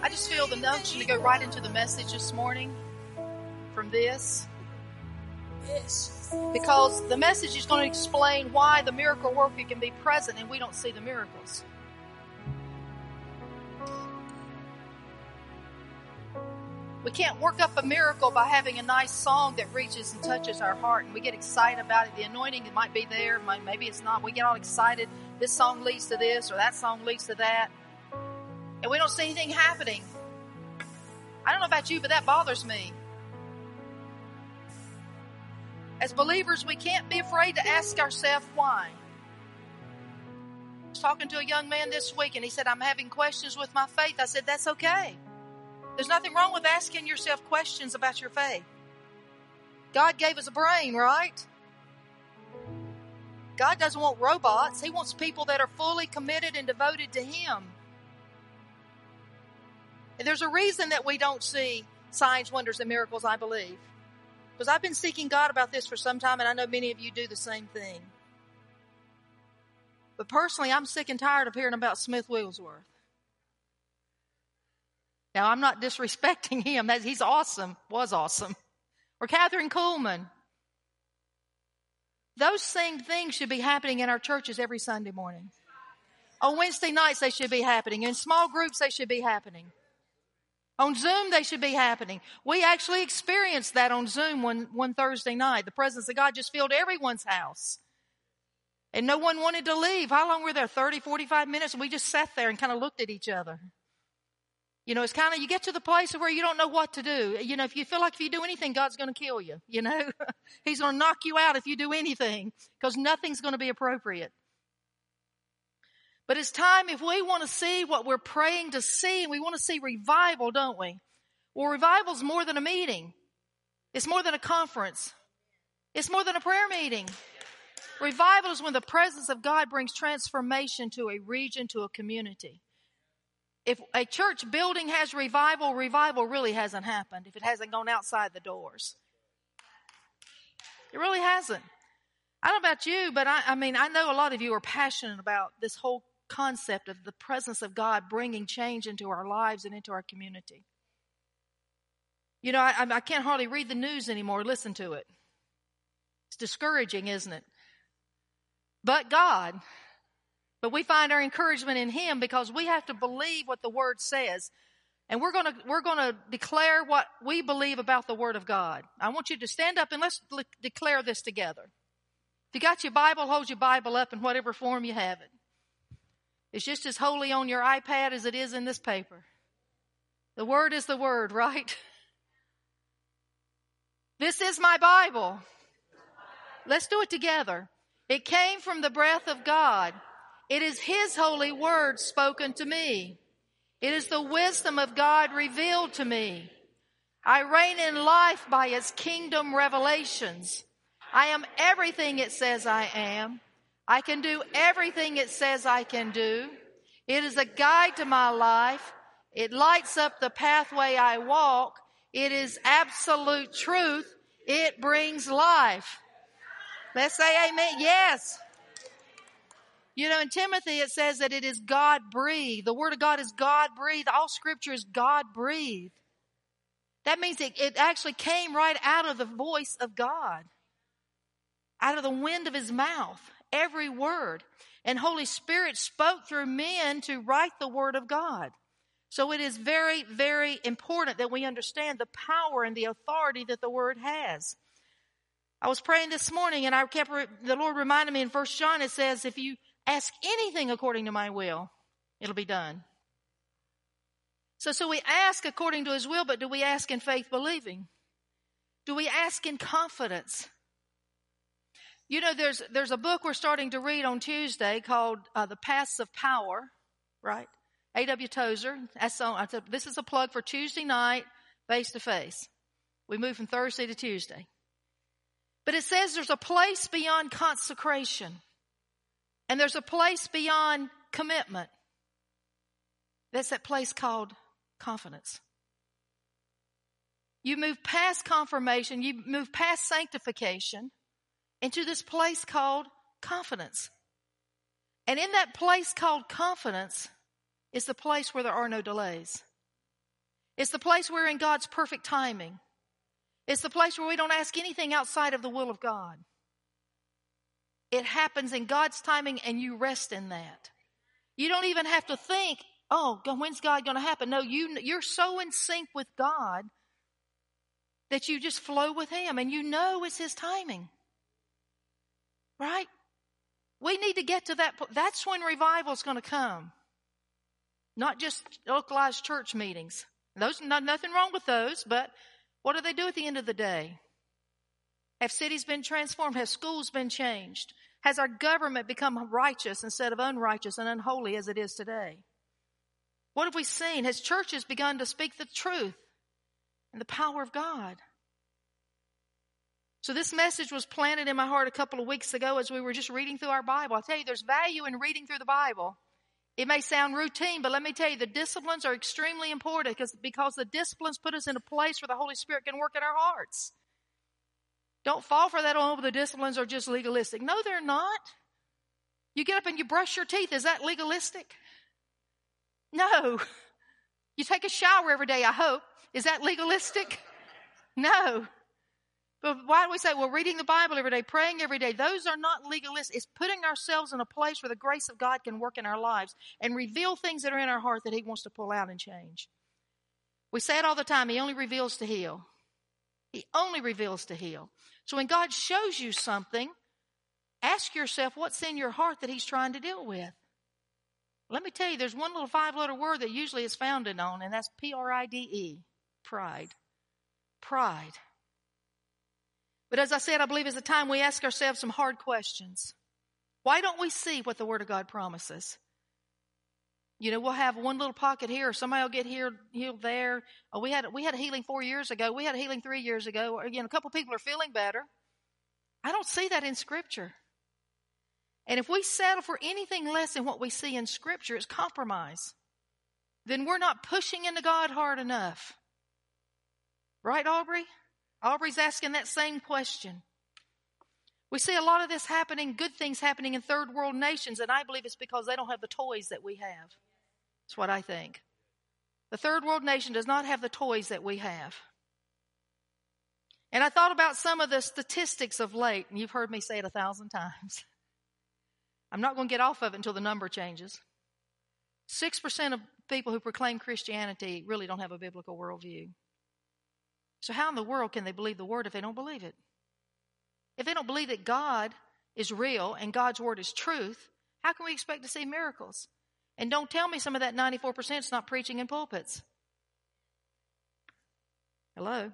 I just feel the notion to go right into the message this morning from this. Because the message is going to explain why the miracle worker can be present and we don't see the miracles. We can't work up a miracle by having a nice song that reaches and touches our heart and we get excited about it. The anointing it might be there, maybe it's not. We get all excited. This song leads to this or that song leads to that. And we don't see anything happening. I don't know about you, but that bothers me. As believers, we can't be afraid to ask ourselves why. I was talking to a young man this week and he said, I'm having questions with my faith. I said, That's okay. There's nothing wrong with asking yourself questions about your faith. God gave us a brain, right? God doesn't want robots. He wants people that are fully committed and devoted to Him. And there's a reason that we don't see signs, wonders, and miracles, I believe. Because I've been seeking God about this for some time, and I know many of you do the same thing. But personally, I'm sick and tired of hearing about Smith Wigglesworth. Now, I'm not disrespecting him. He's awesome, was awesome. Or Kathryn Kuhlman. Those same things should be happening in our churches every Sunday morning. On Wednesday nights, they should be happening. In small groups, they should be happening. On Zoom, they should be happening. We actually experienced that on Zoom one, one Thursday night. The presence of God just filled everyone's house. And no one wanted to leave. How long were there? 30, 45 minutes? We just sat there and kind of looked at each other. You know, it's kind of, you get to the place where you don't know what to do. You know, if you feel like if you do anything, God's going to kill you. You know, He's going to knock you out if you do anything because nothing's going to be appropriate. But it's time if we want to see what we're praying to see, and we want to see revival, don't we? Well, revival's more than a meeting. It's more than a conference. It's more than a prayer meeting. Revival is when the presence of God brings transformation to a region, to a community if a church building has revival, revival really hasn't happened if it hasn't gone outside the doors. It really hasn't. I don't know about you, but I, I mean, I know a lot of you are passionate about this whole concept of the presence of God bringing change into our lives and into our community. You know, I, I can't hardly read the news anymore, listen to it. It's discouraging, isn't it? But God, but we find our encouragement in Him because we have to believe what the Word says. And we're gonna, we're gonna declare what we believe about the Word of God. I want you to stand up and let's le- declare this together. If you got your Bible, hold your Bible up in whatever form you have it. It's just as holy on your iPad as it is in this paper. The Word is the Word, right? This is my Bible. Let's do it together. It came from the breath of God. It is His holy word spoken to me. It is the wisdom of God revealed to me. I reign in life by its kingdom revelations. I am everything it says I am. I can do everything it says I can do. It is a guide to my life. It lights up the pathway I walk. It is absolute truth. It brings life. Let's say amen. Yes. You know, in Timothy, it says that it is God breathed. The Word of God is God breathed. All Scripture is God breathed. That means it, it actually came right out of the voice of God, out of the wind of His mouth, every word. And Holy Spirit spoke through men to write the Word of God. So it is very, very important that we understand the power and the authority that the Word has. I was praying this morning and I kept, the Lord reminded me in First John, it says, if you Ask anything according to my will, it'll be done. So, so we ask according to his will, but do we ask in faith believing? Do we ask in confidence? You know, there's, there's a book we're starting to read on Tuesday called uh, The Paths of Power, right? A.W. Tozer. That's on, said, this is a plug for Tuesday night, face to face. We move from Thursday to Tuesday. But it says there's a place beyond consecration. And there's a place beyond commitment. That's that place called confidence. You move past confirmation, you move past sanctification into this place called confidence. And in that place called confidence is the place where there are no delays. It's the place where in God's perfect timing. It's the place where we don't ask anything outside of the will of God. It happens in God's timing and you rest in that. You don't even have to think, oh, when's God going to happen? No, you, you're so in sync with God that you just flow with Him and you know it's His timing. Right? We need to get to that. Point. That's when revival is going to come. Not just localized church meetings. Those, not, nothing wrong with those, but what do they do at the end of the day? Have cities been transformed? Has schools been changed? Has our government become righteous instead of unrighteous and unholy as it is today? What have we seen? Has churches begun to speak the truth and the power of God? So this message was planted in my heart a couple of weeks ago as we were just reading through our Bible. I tell you, there's value in reading through the Bible. It may sound routine, but let me tell you, the disciplines are extremely important because, because the disciplines put us in a place where the Holy Spirit can work in our hearts. Don't fall for that, oh, the disciplines are just legalistic. No, they're not. You get up and you brush your teeth. Is that legalistic? No. You take a shower every day, I hope. Is that legalistic? No. But why do we say, well, reading the Bible every day, praying every day, those are not legalistic. It's putting ourselves in a place where the grace of God can work in our lives and reveal things that are in our heart that He wants to pull out and change. We say it all the time, He only reveals to heal. He only reveals to heal. So when God shows you something, ask yourself what's in your heart that He's trying to deal with. Let me tell you, there's one little five letter word that usually is founded on, and that's P R I D E pride. Pride. But as I said, I believe it's a time we ask ourselves some hard questions. Why don't we see what the Word of God promises? You know, we'll have one little pocket here, somebody will get healed, healed there. Oh, we had we had a healing four years ago. We had a healing three years ago. Again, a couple people are feeling better. I don't see that in Scripture. And if we settle for anything less than what we see in Scripture, it's compromise. Then we're not pushing into God hard enough. Right, Aubrey? Aubrey's asking that same question. We see a lot of this happening, good things happening in third world nations, and I believe it's because they don't have the toys that we have. That's what I think. The third world nation does not have the toys that we have. And I thought about some of the statistics of late, and you've heard me say it a thousand times. I'm not going to get off of it until the number changes. 6% of people who proclaim Christianity really don't have a biblical worldview. So, how in the world can they believe the word if they don't believe it? If they don't believe that God is real and God's word is truth, how can we expect to see miracles? And don't tell me some of that 94% is not preaching in pulpits. Hello?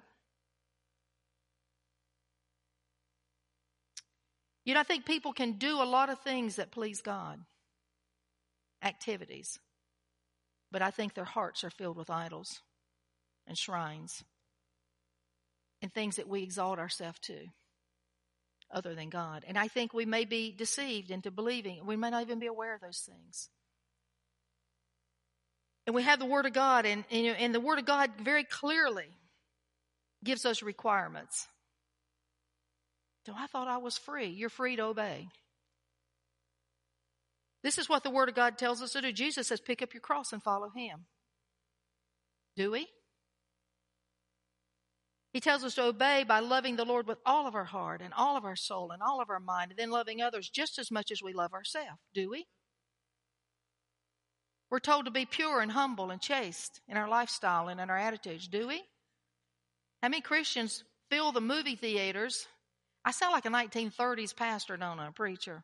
You know, I think people can do a lot of things that please God, activities, but I think their hearts are filled with idols and shrines and things that we exalt ourselves to other than God. And I think we may be deceived into believing. We may not even be aware of those things. And we have the Word of God, and, and, and the Word of God very clearly gives us requirements. So I thought I was free. You're free to obey. This is what the Word of God tells us to do. Jesus says, pick up your cross and follow Him. Do we? He tells us to obey by loving the Lord with all of our heart and all of our soul and all of our mind, and then loving others just as much as we love ourselves. Do we? We're told to be pure and humble and chaste in our lifestyle and in our attitudes. Do we? How many Christians fill the movie theaters I sound like a 1930s pastor, don't I, preacher?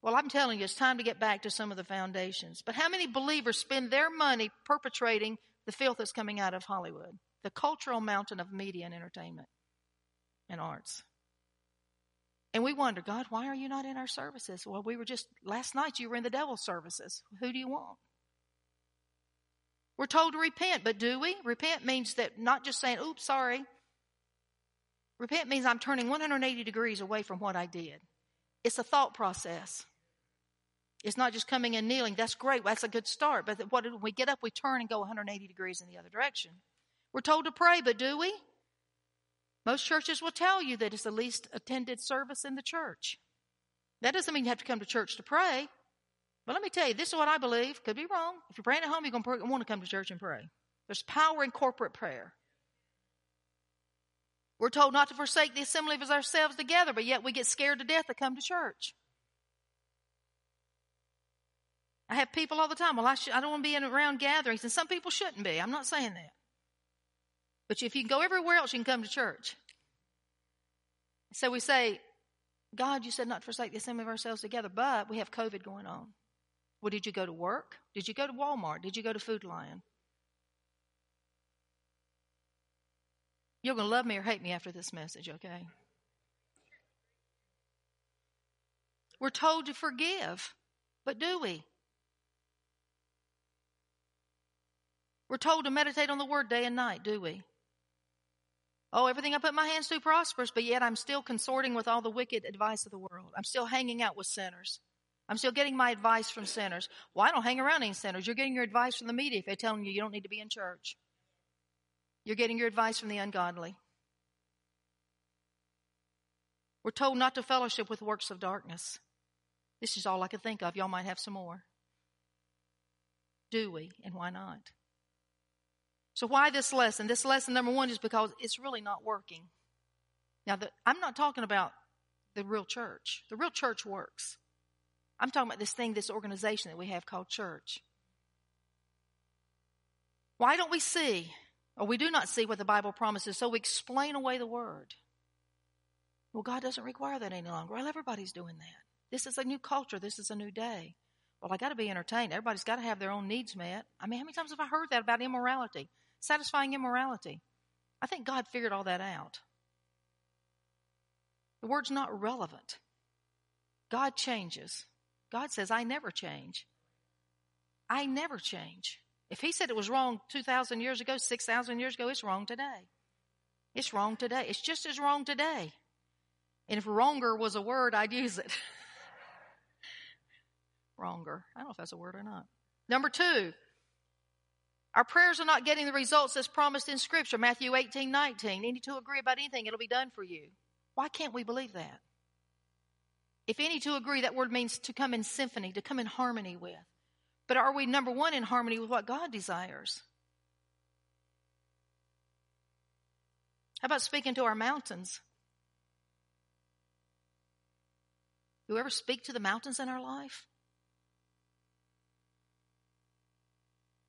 Well, I'm telling you, it's time to get back to some of the foundations. But how many believers spend their money perpetrating the filth that's coming out of Hollywood, the cultural mountain of media and entertainment and arts? And we wonder, God, why are you not in our services? Well, we were just, last night you were in the devil's services. Who do you want? We're told to repent, but do we? Repent means that not just saying, oops, sorry, Repent means I'm turning 180 degrees away from what I did. It's a thought process. It's not just coming and kneeling. That's great. That's a good start. But what, when we get up, we turn and go 180 degrees in the other direction. We're told to pray, but do we? Most churches will tell you that it's the least attended service in the church. That doesn't mean you have to come to church to pray. But let me tell you, this is what I believe. Could be wrong. If you're praying at home, you're going to want to come to church and pray. There's power in corporate prayer. We're told not to forsake the assembly of ourselves together, but yet we get scared to death to come to church. I have people all the time. Well, I, sh- I don't want to be in around gatherings, and some people shouldn't be. I'm not saying that. But if you can go everywhere else, you can come to church. So we say, God, you said not to forsake the assembly of ourselves together, but we have COVID going on. Well, did you go to work? Did you go to Walmart? Did you go to Food Lion? You're going to love me or hate me after this message, okay? We're told to forgive, but do we? We're told to meditate on the word day and night, do we? Oh, everything I put my hands to prospers, but yet I'm still consorting with all the wicked advice of the world. I'm still hanging out with sinners. I'm still getting my advice from sinners. Well, don't hang around any sinners. You're getting your advice from the media if they're telling you you don't need to be in church. You're getting your advice from the ungodly. We're told not to fellowship with works of darkness. This is all I could think of. Y'all might have some more. Do we? And why not? So why this lesson? This lesson number one is because it's really not working. Now, the, I'm not talking about the real church. The real church works. I'm talking about this thing, this organization that we have called church. Why don't we see, or we do not see what the Bible promises, so we explain away the word? Well, God doesn't require that any longer. Well, everybody's doing that. This is a new culture. This is a new day. Well, I got to be entertained. Everybody's got to have their own needs met. I mean, how many times have I heard that about immorality? Satisfying immorality. I think God figured all that out. The word's not relevant. God changes. God says, I never change. I never change. If He said it was wrong 2,000 years ago, 6,000 years ago, it's wrong today. It's wrong today. It's just as wrong today. And if wronger was a word, I'd use it. wronger. I don't know if that's a word or not. Number two, our prayers are not getting the results as promised in Scripture. Matthew 18, 19. Any two agree about anything, it'll be done for you. Why can't we believe that? If any two agree, that word means to come in symphony, to come in harmony with. But are we, number one, in harmony with what God desires? How about speaking to our mountains? We ever speak to the mountains in our life?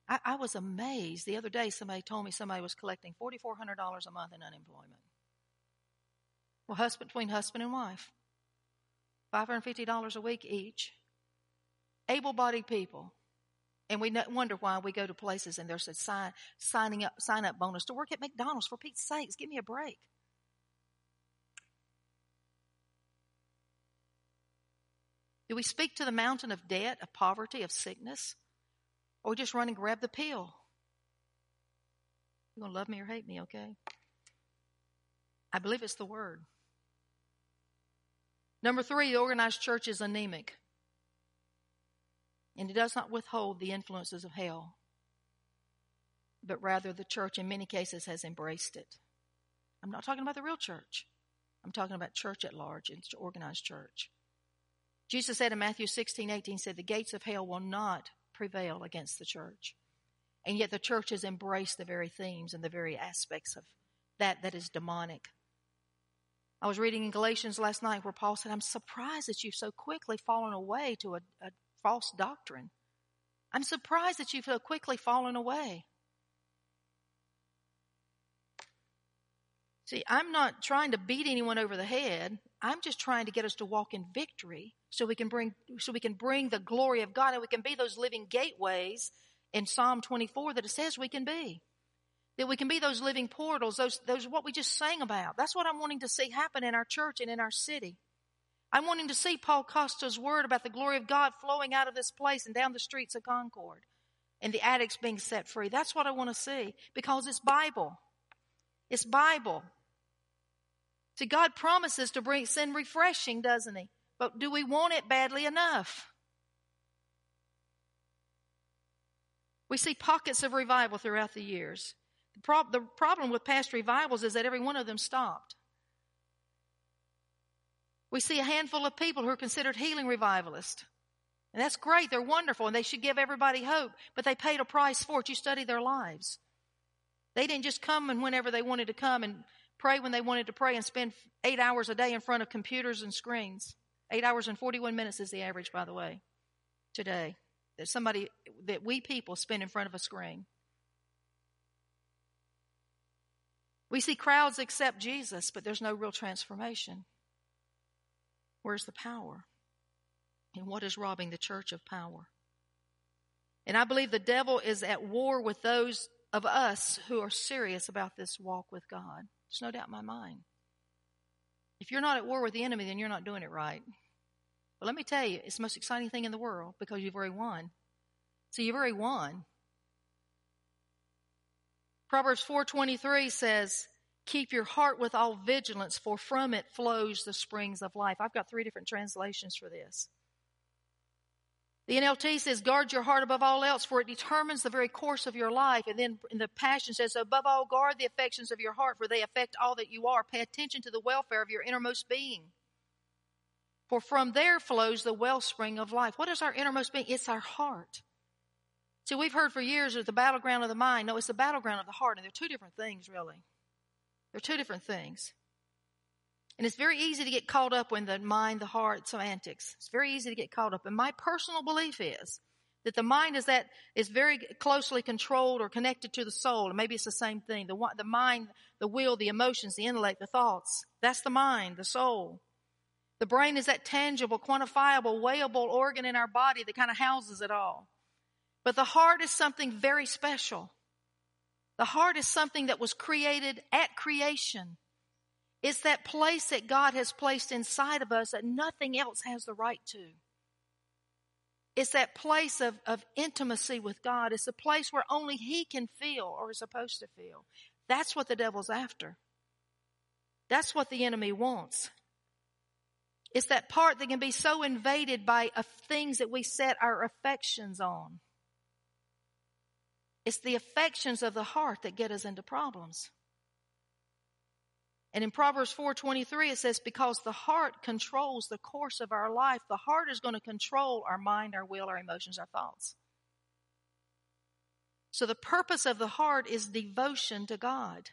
I, I was amazed. The other day, somebody told me somebody was collecting $4,400 a month in unemployment. Well, husband, between husband and wife, $550 a week each. Able bodied people. And we wonder why we go to places and there's a sign, signing up, sign up bonus to work at McDonald's for Pete's sakes. Give me a break. Do we speak to the mountain of debt, of poverty, of sickness? Or just run and grab the pill. You're going to love me or hate me, okay? I believe it's the word. Number three, the organized church is anemic. And it does not withhold the influences of hell, but rather the church in many cases has embraced it. I'm not talking about the real church. I'm talking about church at large, it's organized church. Jesus said in Matthew 16, 18, said, The gates of hell will not prevail against the church. And yet the church has embraced the very themes and the very aspects of that that is demonic. I was reading in Galatians last night where Paul said, I'm surprised that you've so quickly fallen away to a, a false doctrine. I'm surprised that you've so quickly fallen away. See, I'm not trying to beat anyone over the head. I'm just trying to get us to walk in victory so we can bring so we can bring the glory of God and we can be those living gateways in Psalm 24 that it says we can be. That we can be those living portals, those those what we just sang about. That's what I'm wanting to see happen in our church and in our city. I'm wanting to see Paul Costa's word about the glory of God flowing out of this place and down the streets of Concord and the addicts being set free. That's what I want to see because it's Bible. It's Bible. See, God promises to bring send refreshing, doesn't He? But do we want it badly enough? We see pockets of revival throughout the years. The, the, problem with past revivals is that every one of them stopped. We see a handful of people who are considered healing revivalists. And that's great. They're wonderful and they should give everybody hope, but they paid a price for it. You study their lives. They didn't just come and whenever they wanted to come and pray when they wanted to pray and spend eight hours a day in front of computers and screens. Eight hours and 41 minutes is the average, by the way, today. That somebody, that we people spend in front of a screen. We see crowds accept Jesus, but there's no real transformation. Where's the power? And what is robbing the church of power? And I believe the devil is at war with those of us who are serious about this walk with God. There's no doubt in my mind. If you're not at war with the enemy, then you're not doing it right. But let me tell you, it's the most exciting thing in the world because you've already won. So you've already won. Proverbs 4:23 says, "Keep your heart with all vigilance, for from it flows the springs of life." I've got three different translations for this. The NLT says, guard your heart above all else, for it determines the very course of your life. And then in the Passion says, above all, guard the affections of your heart, for they affect all that you are. Pay attention to the welfare of your innermost being. For from there flows the wellspring of life. What is our innermost being? It's our heart. See, we've heard for years it's the battleground of the mind. No, it's the battleground of the heart. And they're two different things, really. They're two different things. And it's very easy to get caught up in the mind, the heart semantics. It's very easy to get caught up. And my personal belief is that the mind is that is very closely controlled or connected to the soul. And maybe it's the same thing. The, the mind, the will, the emotions, the intellect, the thoughts. That's the mind, the soul. The brain is that tangible, quantifiable, weighable organ in our body that kind of houses it all. But the heart is something very special. The heart is something that was created at creation. It's that place that God has placed inside of us that nothing else has the right to. It's that place of, of intimacy with God. It's a place where only He can feel or is supposed to feel. That's what the devil's after. That's what the enemy wants. It's that part that can be so invaded by things that we set our affections on. It's the affections of the heart that get us into problems. And in Proverbs 4:23 it says because the heart controls the course of our life, the heart is going to control our mind, our will, our emotions, our thoughts. So the purpose of the heart is devotion to God.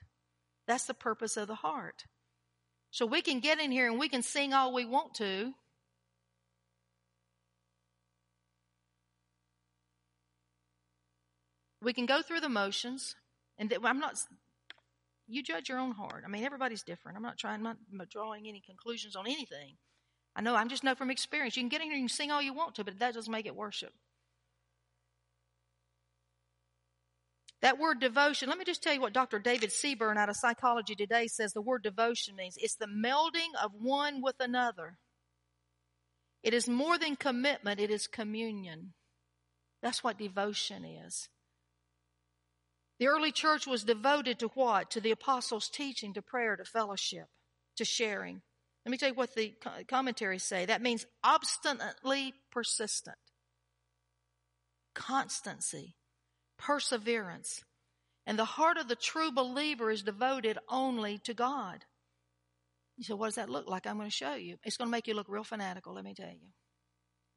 That's the purpose of the heart. So we can get in here and we can sing all we want to, we can go through the motions, and I'm not. You judge your own heart. I mean, everybody's different. I'm not trying, not drawing any conclusions on anything. I know, I'm just know from experience. You can get in here, and sing all you want to, but that doesn't make it worship. That word devotion, let me just tell you what Dr. David Seaburn out of Psychology Today says the word devotion means. It's the melding of one with another. It is more than commitment, it is communion. That's what devotion is. The early church was devoted to what? To the apostles' teaching, to prayer, to fellowship, to sharing. Let me tell you what the commentaries say. That means obstinately persistent, constancy, perseverance. And the heart of the true believer is devoted only to God. You say, what does that look like? I'm going to show you. It's going to make you look real fanatical, let me tell you.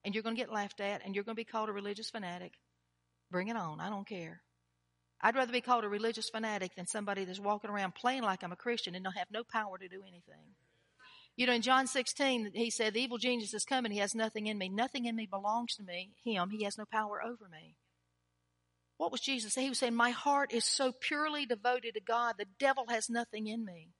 And you're going to get laughed at, and you're going to be called a religious fanatic. Bring it on. I don't care. I'd rather be called a religious fanatic than somebody that's walking around playing like I'm a Christian and don't have no power to do anything. You know, in John 16, he said, the evil genius is coming. He has nothing in me. Nothing in me belongs to me, him. He has no power over me. What was Jesus saying? He was saying, my heart is so purely devoted to God, the devil has nothing in me.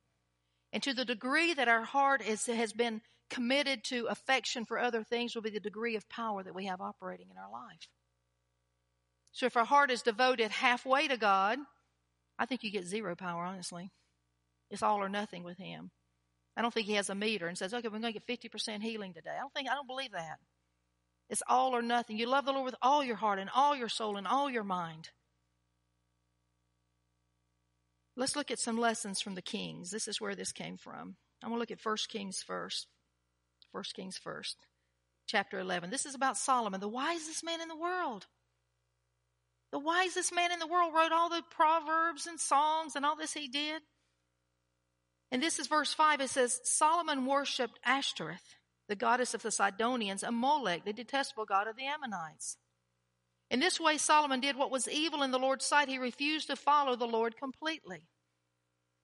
And to the degree that our heart is, has been committed to affection for other things will be the degree of power that we have operating in our life. So if our heart is devoted halfway to God, I think you get zero power, honestly. It's all or nothing with Him. I don't think He has a meter and says, okay, we're going to get 50% healing today. I don't think, I don't believe that. It's all or nothing. You love the Lord with all your heart and all your soul and all your mind. Let's look at some lessons from the kings. This is where this came from. I'm going to look at 1 Kings first. 1 Kings first. Chapter 11. This is about Solomon, the wisest man in the world. The wisest man in the world wrote all the Proverbs and Psalms and all this he did. And this is verse 5. It says, Solomon worshipped Ashtoreth, the goddess of the Sidonians, and Molech, the detestable god of the Ammonites. In this way, Solomon did what was evil in the Lord's sight. He refused to follow the Lord completely.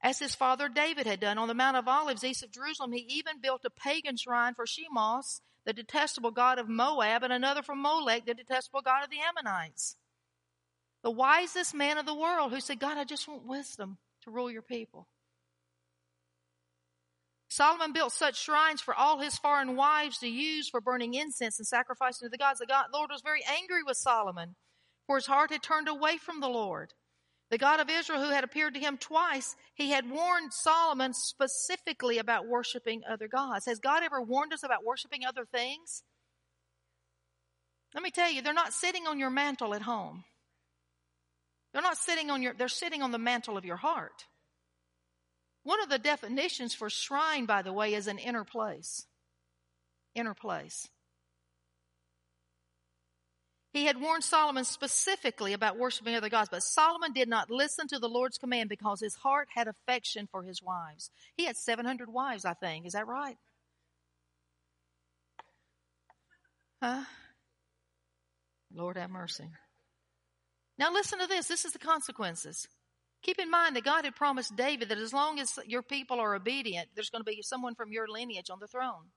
As his father David had done on the Mount of Olives east of Jerusalem, he even built a pagan shrine for Chemosh, the detestable god of Moab, and another for Molech, the detestable god of the Ammonites. The wisest man of the world who said, God, I just want wisdom to rule your people. Solomon built such shrines for all his foreign wives to use for burning incense and sacrificing to the gods. The God, Lord was very angry with Solomon, for his heart had turned away from the Lord. The God of Israel, who had appeared to him twice, he had warned Solomon specifically about worshiping other gods. Has God ever warned us about worshiping other things? Let me tell you, they're not sitting on your mantle at home. They're not sitting on your, they're sitting on the mantle of your heart. One of the definitions for shrine, by the way, is an inner place. Inner place. He had warned Solomon specifically about worshiping other gods, but Solomon did not listen to the Lord's command because his heart had affection for his wives. He had 700 wives, I think. Is that right? Huh? Lord have mercy. Now listen to this. This is the consequences. Keep in mind that God had promised David that as long as your people are obedient, there's going to be someone from your lineage on the throne.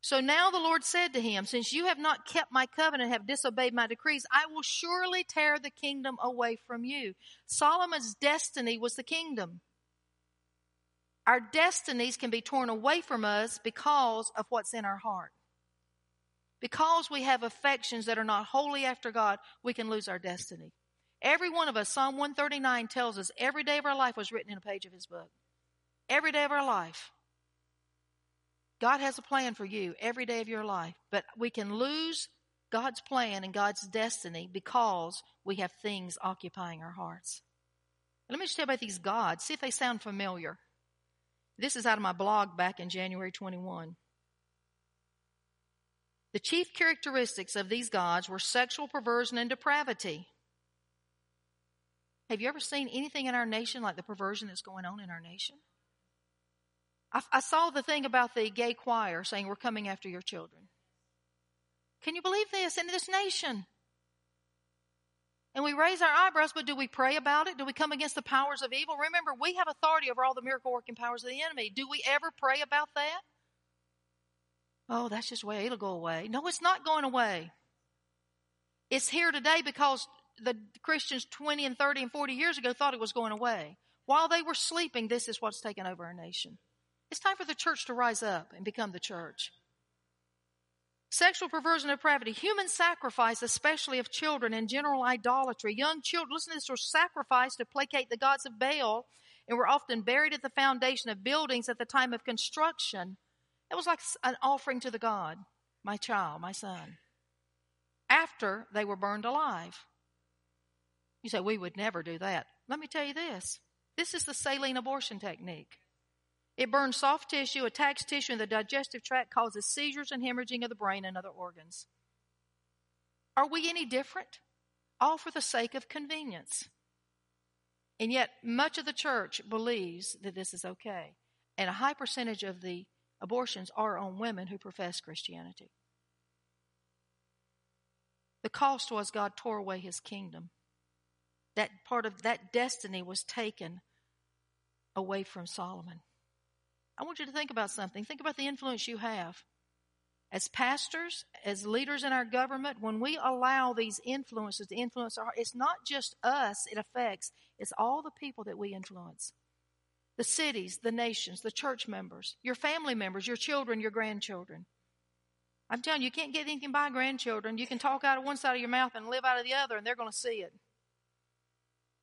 So now the Lord said to him, Since you have not kept my covenant and have disobeyed my decrees, I will surely tear the kingdom away from you. Solomon's destiny was the kingdom. Our destinies can be torn away from us because of what's in our heart. Because we have affections that are not wholly after God, we can lose our destiny. Every one of us, Psalm 139 tells us every day of our life was written in a page of his book. Every day of our life. God has a plan for you every day of your life, but we can lose God's plan and God's destiny because we have things occupying our hearts. Let me just tell you about these gods. See if they sound familiar. This is out of my blog back in January 21. The chief characteristics of these gods were sexual perversion and depravity. Have you ever seen anything in our nation like the perversion that's going on in our nation? I, I saw the thing about the gay choir saying, We're coming after your children. Can you believe this in this nation? And we raise our eyebrows, but do we pray about it? Do we come against the powers of evil? Remember, we have authority over all the miracle working powers of the enemy. Do we ever pray about that? Oh, that's just way it'll go away. No, it's not going away. It's here today because the Christians 20 and 30 and 40 years ago thought it was going away. While they were sleeping, this is what's taken over our nation. It's time for the church to rise up and become the church. Sexual perversion and depravity, human sacrifice, especially of children, and general idolatry. Young children, listen to this, were sacrificed to placate the gods of Baal and were often buried at the foundation of buildings at the time of construction. It was like an offering to the God, my child, my son, after they were burned alive. You say, we would never do that. Let me tell you this. This is the saline abortion technique. It burns soft tissue, attacks tissue in the digestive tract, causes seizures and hemorrhaging of the brain and other organs. Are we any different? All for the sake of convenience. And yet, much of the church believes that this is okay. And a high percentage of the abortions are on women who profess Christianity. The cost was God tore away his kingdom that part of that destiny was taken away from Solomon. I want you to think about something. Think about the influence you have. As pastors, as leaders in our government, when we allow these influences to influence our, it's not just us it affects, it's all the people that we influence. The cities, the nations, the church members, your family members, your children, your grandchildren. I'm telling you, you can't get anything by grandchildren. You can talk out of one side of your mouth and live out of the other, and they're going to see it.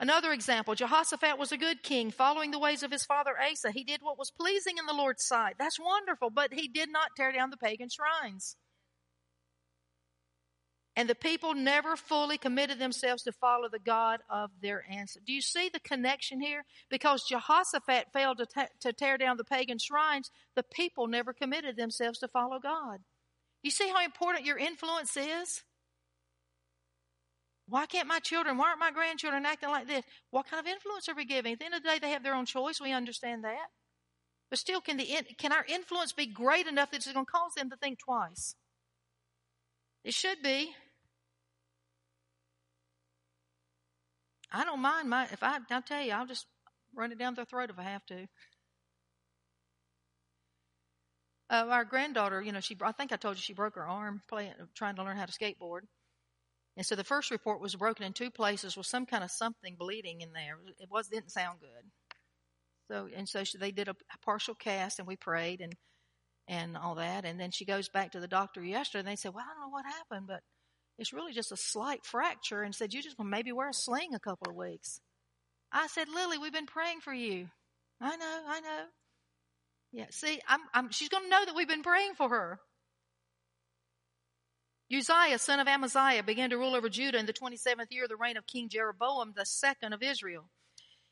Another example, Jehoshaphat was a good king, following the ways of his father Asa. He did what was pleasing in the Lord's sight. That's wonderful, but he did not tear down the pagan shrines. And the people never fully committed themselves to follow the God of their ancestors. Do you see the connection here? Because Jehoshaphat failed to, to tear down the pagan shrines, the people never committed themselves to follow God. You see how important your influence is? Why can't my children, why aren't my grandchildren acting like this? What kind of influence are we giving? At the end of the day, they have their own choice. We understand that. But still, can, the, can our influence be great enough that it's going to cause them to think twice? It should be. I don't mind my, if I, I'll tell you, I'll just run it down their throat if I have to. Uh, our granddaughter, you know, she, I think I told you she broke her arm playing, trying to learn how to skateboard. And so the first report was broken in two places with some kind of something bleeding in there. It was didn't sound good. So and so she, they did a partial cast, and we prayed and and all that. And then she goes back to the doctor yesterday, and they said, "Well, I don't know what happened, but it's really just a slight fracture." And said, "You just maybe wear a sling a couple of weeks." I said, "Lily, we've been praying for you." I know, I know. Yeah, see, I'm, I'm, she's going to know that we've been praying for her. Uzziah, son of Amaziah, began to rule over Judah in the 27th year of the reign of King Jeroboam the second of Israel.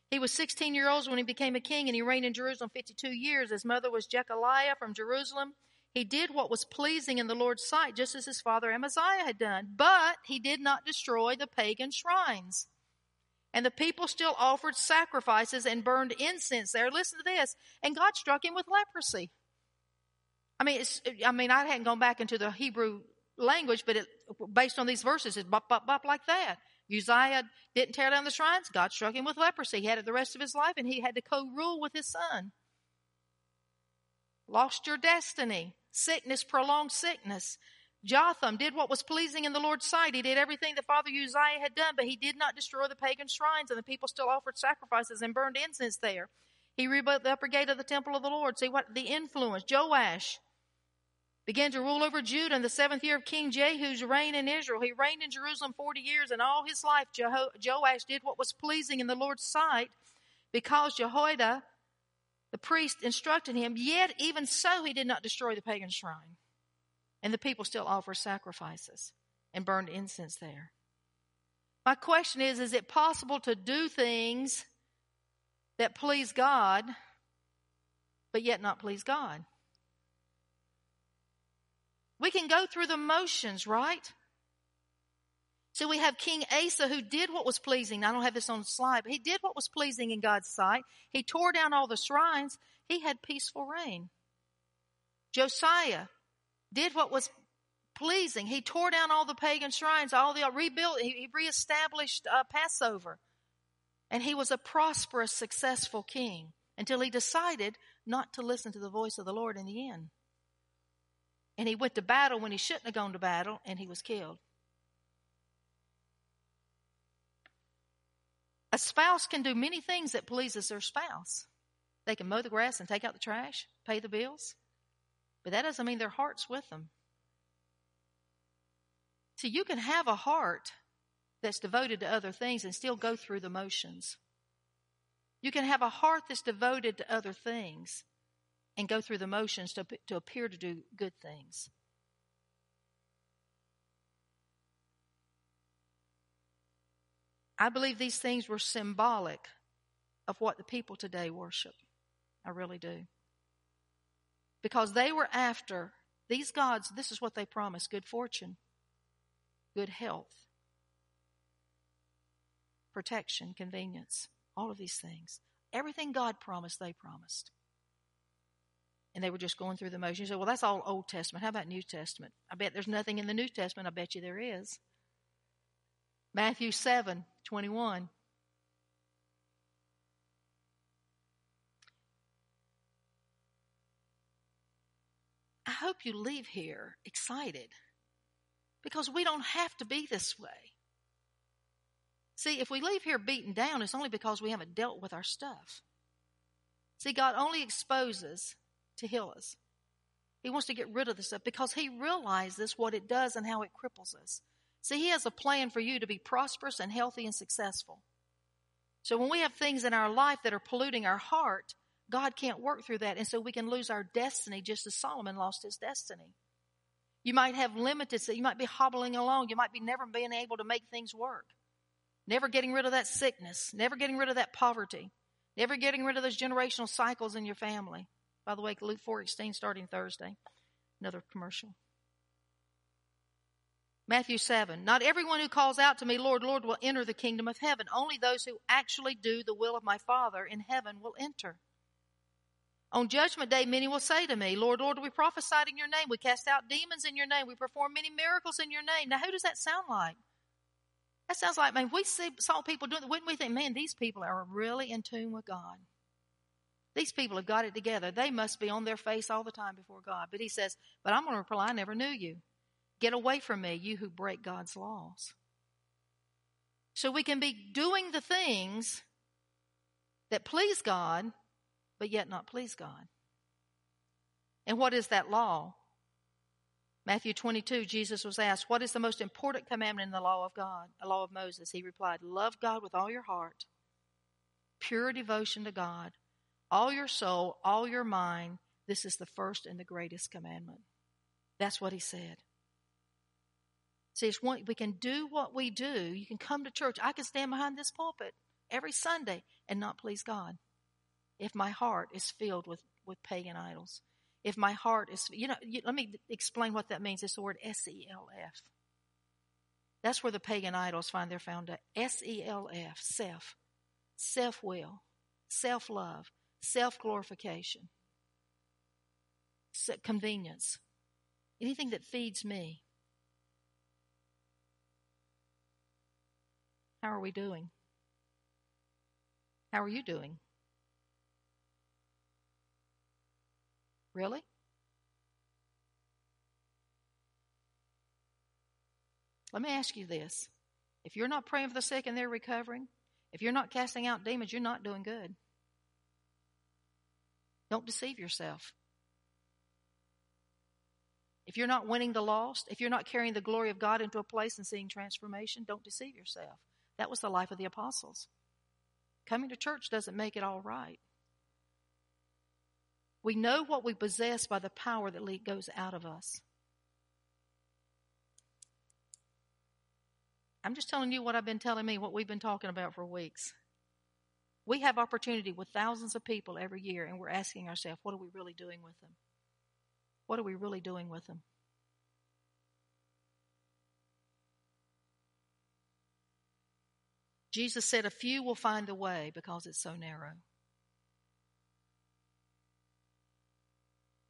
He was 16 years old when he became a king, and he reigned in Jerusalem 52 years. His mother was Jecoliah from Jerusalem. He did what was pleasing in the Lord's sight, just as his father Amaziah had done, but he did not destroy the pagan shrines. And the people still offered sacrifices and burned incense there. Listen to this. And God struck him with leprosy. I mean, I mean, I hadn't gone back into the Hebrew language, but it, based on these verses, it's bop, bop, bop like that. Uzziah didn't tear down the shrines. God struck him with leprosy. He had it the rest of his life, and he had to co-rule with his son. Lost your destiny. Sickness, prolonged sickness. Jotham did what was pleasing in the Lord's sight. He did everything that Father Uzziah had done, but he did not destroy the pagan shrines, and the people still offered sacrifices and burned incense there. He rebuilt the upper gate of the temple of the Lord. See what the influence. Joash began to rule over Judah in the seventh year of King Jehu's reign in Israel. He reigned in Jerusalem 40 years, and all his life Jeho- Joash did what was pleasing in the Lord's sight because Jehoiada, the priest, instructed him. Yet, even so, he did not destroy the pagan shrine. And the people still offer sacrifices and burned incense there. My question is Is it possible to do things that please God, but yet not please God? We can go through the motions, right? So we have King Asa who did what was pleasing. I don't have this on the slide, but he did what was pleasing in God's sight. He tore down all the shrines. He had peaceful reign. Josiah did what was pleasing. He tore down all the pagan shrines, all the rebuilt, he reestablished uh, Passover. And he was a prosperous, successful king until he decided not to listen to the voice of the Lord in the end. And he went to battle when he shouldn't have gone to battle, and he was killed. A spouse can do many things that pleases their spouse. They can mow the grass and take out the trash, pay the bills, but that doesn't mean their heart's with them. See, you can have a heart that's devoted to other things and still go through the motions. You can have a heart that's devoted to other things and go through the motions to, to appear to do good things. I believe these things were symbolic of what the people today worship. I really do. Because they were after these gods, this is what they promised good fortune, good health, protection, convenience, all of these things. Everything God promised, they promised and they were just going through the motions. You say, well, that's all Old Testament. How about New Testament? I bet there's nothing in the New Testament. I bet you there is. Matthew 7 21. I hope you leave here excited because we don't have to be this way. See, if we leave here beaten down, it's only because we haven't dealt with our stuff. See, God only exposes to heal us. He wants to get rid of the stuff because he realizes what it does and how it cripples us. See, he has a plan for you to be prosperous and healthy and successful. So when we have things in our life that are polluting our heart, God can't work through that. And so we can lose our destiny just as Solomon lost his destiny. You might have limited, so you might be hobbling along. You might be never being able to make things work. Never getting rid of that sickness. Never getting rid of that poverty. Never getting rid of those generational cycles in your family. By the way, Luke 4 starting Thursday. Another commercial. Matthew 7. Not everyone who calls out to me, Lord, Lord, will enter the kingdom of heaven. Only those who actually do the will of my Father in heaven will enter. On judgment day, many will say to me, Lord, Lord, we prophesied in your name. We cast out demons in your name. We performed many miracles in your name. Now, who does that sound like? That sounds like, man, we see, saw people doing. Wouldn't we think, man, these people are really in tune with God? These people have got it together. They must be on their face all the time before God. But he says, But I'm going to reply, I never knew you. Get away from me, you who break God's laws. So we can be doing the things that please God, but yet not please God. And what is that law? Matthew 22, Jesus was asked, What is the most important commandment in the law of God, the law of Moses? He replied, Love God with all your heart, pure devotion to God, all your soul, all your mind. This is the first and the greatest commandment. That's what he said. See, it's one, we can do what we do. You can come to church. I can stand behind this pulpit every Sunday and not please God if my heart is filled with, with pagan idols. If my heart is, you know, you, let me explain what that means. It's the word S E L F. That's where the pagan idols find their foundation. S E L F, self, self will, self love, self glorification, convenience, anything that feeds me. How are we doing? How are you doing? Really? Let me ask you this. If you're not praying for the sick and they're recovering, if you're not casting out demons, you're not doing good. Don't deceive yourself. If you're not winning the lost, if you're not carrying the glory of God into a place and seeing transformation, don't deceive yourself. That was the life of the apostles. Coming to church doesn't make it all right. We know what we possess by the power that goes out of us. I'm just telling you what I've been telling me, what we've been talking about for weeks. We have opportunity with thousands of people every year, and we're asking ourselves, what are we really doing with them? What are we really doing with them? Jesus said, A few will find the way because it's so narrow.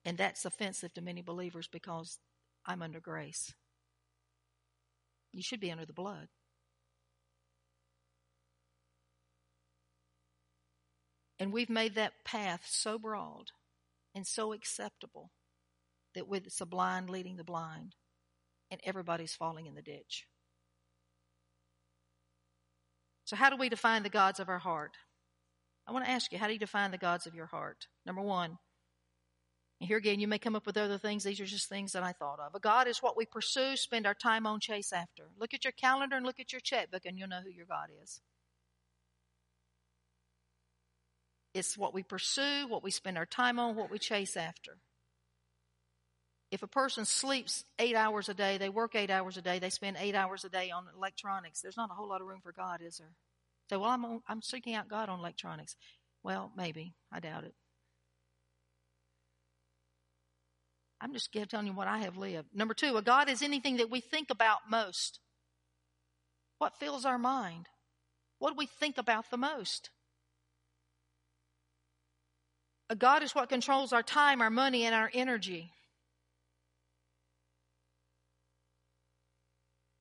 And that's offensive to many believers because I'm under grace. You should be under the blood. And we've made that path so broad and so acceptable that it's a blind leading the blind, and everybody's falling in the ditch. So, how do we define the gods of our heart? I want to ask you, how do you define the gods of your heart? Number one, and here again, you may come up with other things. These are just things that I thought of. A God is what we pursue, spend our time on, chase after. Look at your calendar and look at your checkbook, and you'll know who your God is. It's what we pursue, what we spend our time on, what we chase after. If a person sleeps eight hours a day, they work eight hours a day, they spend eight hours a day on electronics, there's not a whole lot of room for God, is there? Say, well, I'm, I'm seeking out God on electronics. Well, maybe. I doubt it. I'm just telling you what I have lived. Number two, a God is anything that we think about most. What fills our mind? What do we think about the most? A God is what controls our time, our money, and our energy.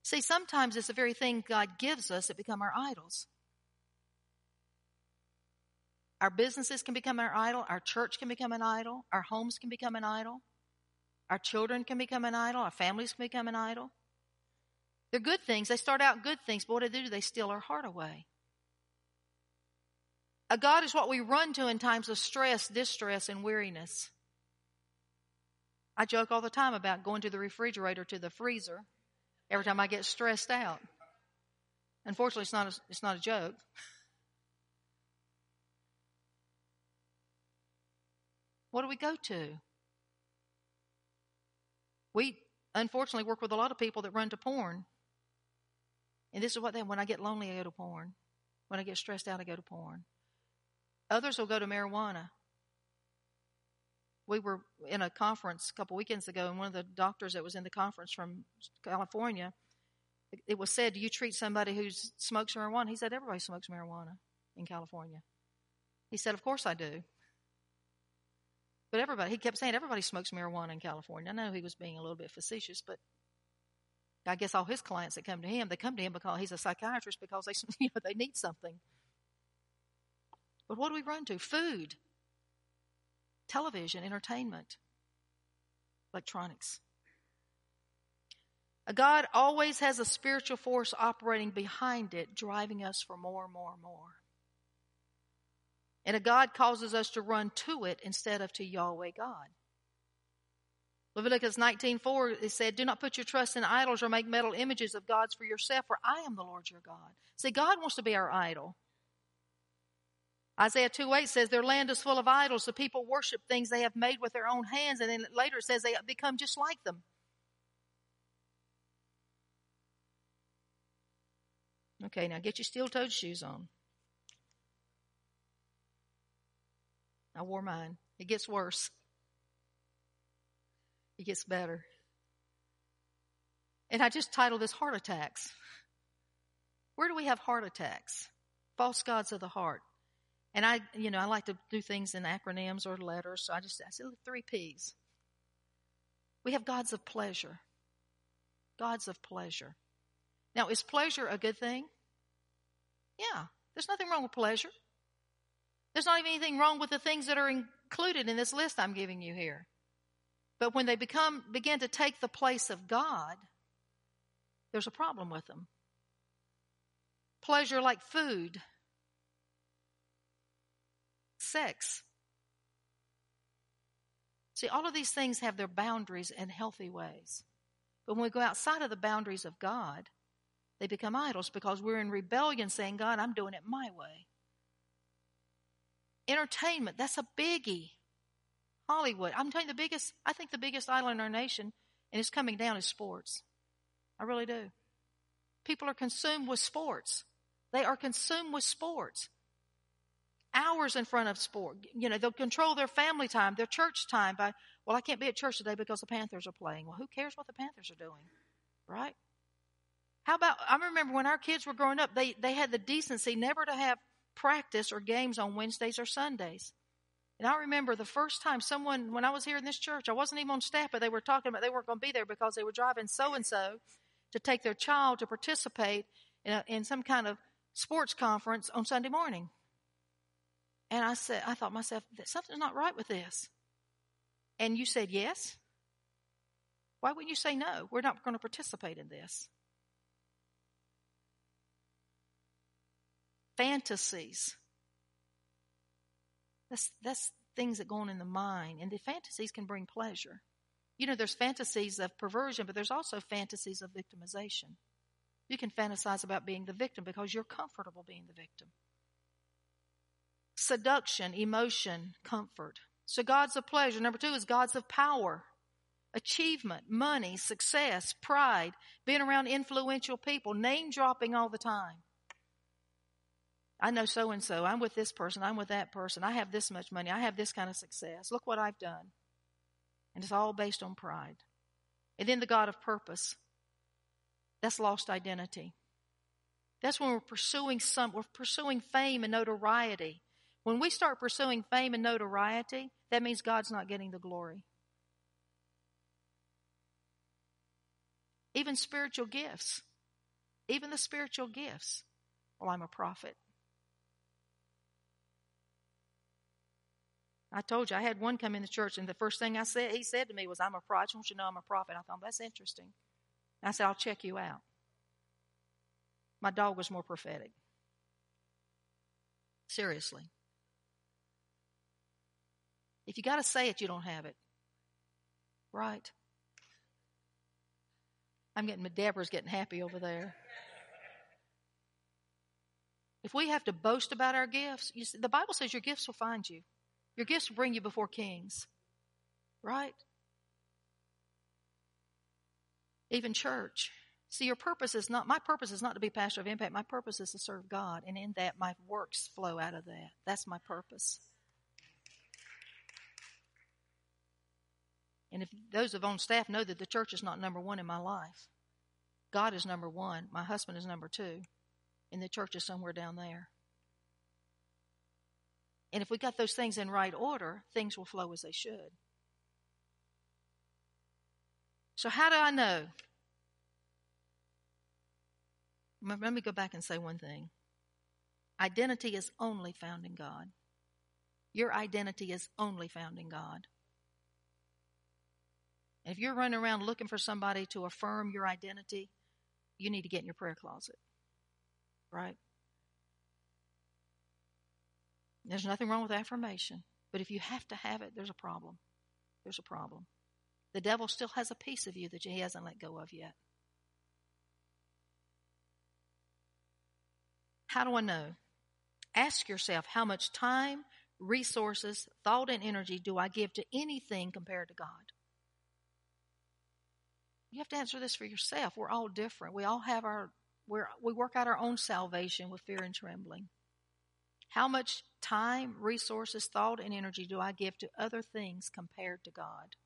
See, sometimes it's the very thing God gives us that become our idols. Our businesses can become our idol. Our church can become an idol. Our homes can become an idol. Our children can become an idol. Our families can become an idol. They're good things. They start out good things, but what do they do? They steal our heart away. A God is what we run to in times of stress, distress, and weariness. I joke all the time about going to the refrigerator, to the freezer, every time I get stressed out. Unfortunately, it's not a, it's not a joke. What do we go to? We unfortunately work with a lot of people that run to porn. And this is what they when I get lonely, I go to porn. When I get stressed out, I go to porn. Others will go to marijuana. We were in a conference a couple weekends ago, and one of the doctors that was in the conference from California, it was said, Do you treat somebody who smokes marijuana? He said, Everybody smokes marijuana in California. He said, Of course I do. But everybody, he kept saying, Everybody smokes marijuana in California. I know he was being a little bit facetious, but I guess all his clients that come to him, they come to him because he's a psychiatrist because they, you know, they need something. But what do we run to? Food, television, entertainment, electronics. A God always has a spiritual force operating behind it, driving us for more and more and more. And a God causes us to run to it instead of to Yahweh God. Leviticus 19:4 it said, "Do not put your trust in idols or make metal images of gods for yourself, for I am the Lord your God." See, God wants to be our idol. Isaiah 2:8 says, "Their land is full of idols. The people worship things they have made with their own hands." And then later it says they become just like them. Okay, now get your steel toed shoes on. I wore mine. It gets worse. It gets better. And I just titled this Heart Attacks. Where do we have heart attacks? False gods of the heart. And I, you know, I like to do things in acronyms or letters, so I just I said three P's. We have gods of pleasure. Gods of pleasure. Now, is pleasure a good thing? Yeah, there's nothing wrong with pleasure. There's not even anything wrong with the things that are included in this list I'm giving you here. But when they become begin to take the place of God, there's a problem with them. Pleasure like food, sex. See, all of these things have their boundaries in healthy ways. But when we go outside of the boundaries of God, they become idols because we're in rebellion saying, God, I'm doing it my way. Entertainment, that's a biggie. Hollywood. I'm telling you, the biggest, I think the biggest idol in our nation, and it's coming down, is sports. I really do. People are consumed with sports. They are consumed with sports. Hours in front of sport. You know, they'll control their family time, their church time by, well, I can't be at church today because the Panthers are playing. Well, who cares what the Panthers are doing? Right? How about, I remember when our kids were growing up, they, they had the decency never to have practice or games on Wednesdays or Sundays. And I remember the first time someone, when I was here in this church, I wasn't even on staff, but they were talking about they weren't going to be there because they were driving so and so to take their child to participate in, a, in some kind of sports conference on Sunday morning. And I said, I thought myself, that something's not right with this. And you said yes. Why wouldn't you say no? We're not going to participate in this. Fantasies that's, that's things that go on in the mind. And the fantasies can bring pleasure. You know, there's fantasies of perversion, but there's also fantasies of victimization. You can fantasize about being the victim because you're comfortable being the victim. Seduction, emotion, comfort. So gods of pleasure. Number two is gods of power, achievement, money, success, pride, being around influential people, name dropping all the time. I know so and so. I'm with this person. I'm with that person. I have this much money. I have this kind of success. Look what I've done. And it's all based on pride. And then the God of purpose. That's lost identity. That's when we're pursuing some, we're pursuing fame and notoriety. When we start pursuing fame and notoriety, that means God's not getting the glory. Even spiritual gifts. Even the spiritual gifts. Well, I'm a prophet. I told you I had one come in the church, and the first thing I said, he said to me was, "I'm a prophet. I want you to know I'm a prophet." I thought that's interesting. I said, "I'll check you out." My dog was more prophetic. Seriously. If you got to say it, you don't have it. Right? I'm getting, Deborah's getting happy over there. If we have to boast about our gifts, see, the Bible says your gifts will find you. Your gifts will bring you before kings, right? Even church. See, your purpose is not, my purpose is not to be pastor of impact. My purpose is to serve God. And in that, my works flow out of that. That's my purpose. And if those of on staff know that the church is not number one in my life, God is number one. My husband is number two. And the church is somewhere down there. And if we got those things in right order, things will flow as they should. So, how do I know? Let me go back and say one thing. Identity is only found in God. Your identity is only found in God. And if you're running around looking for somebody to affirm your identity, you need to get in your prayer closet. Right? There's nothing wrong with affirmation. But if you have to have it, there's a problem. There's a problem. The devil still has a piece of you that he hasn't let go of yet. How do I know? Ask yourself how much time, resources, thought, and energy do I give to anything compared to God? You have to answer this for yourself. We're all different. We all have our we're, we work out our own salvation with fear and trembling. How much time, resources, thought, and energy do I give to other things compared to God?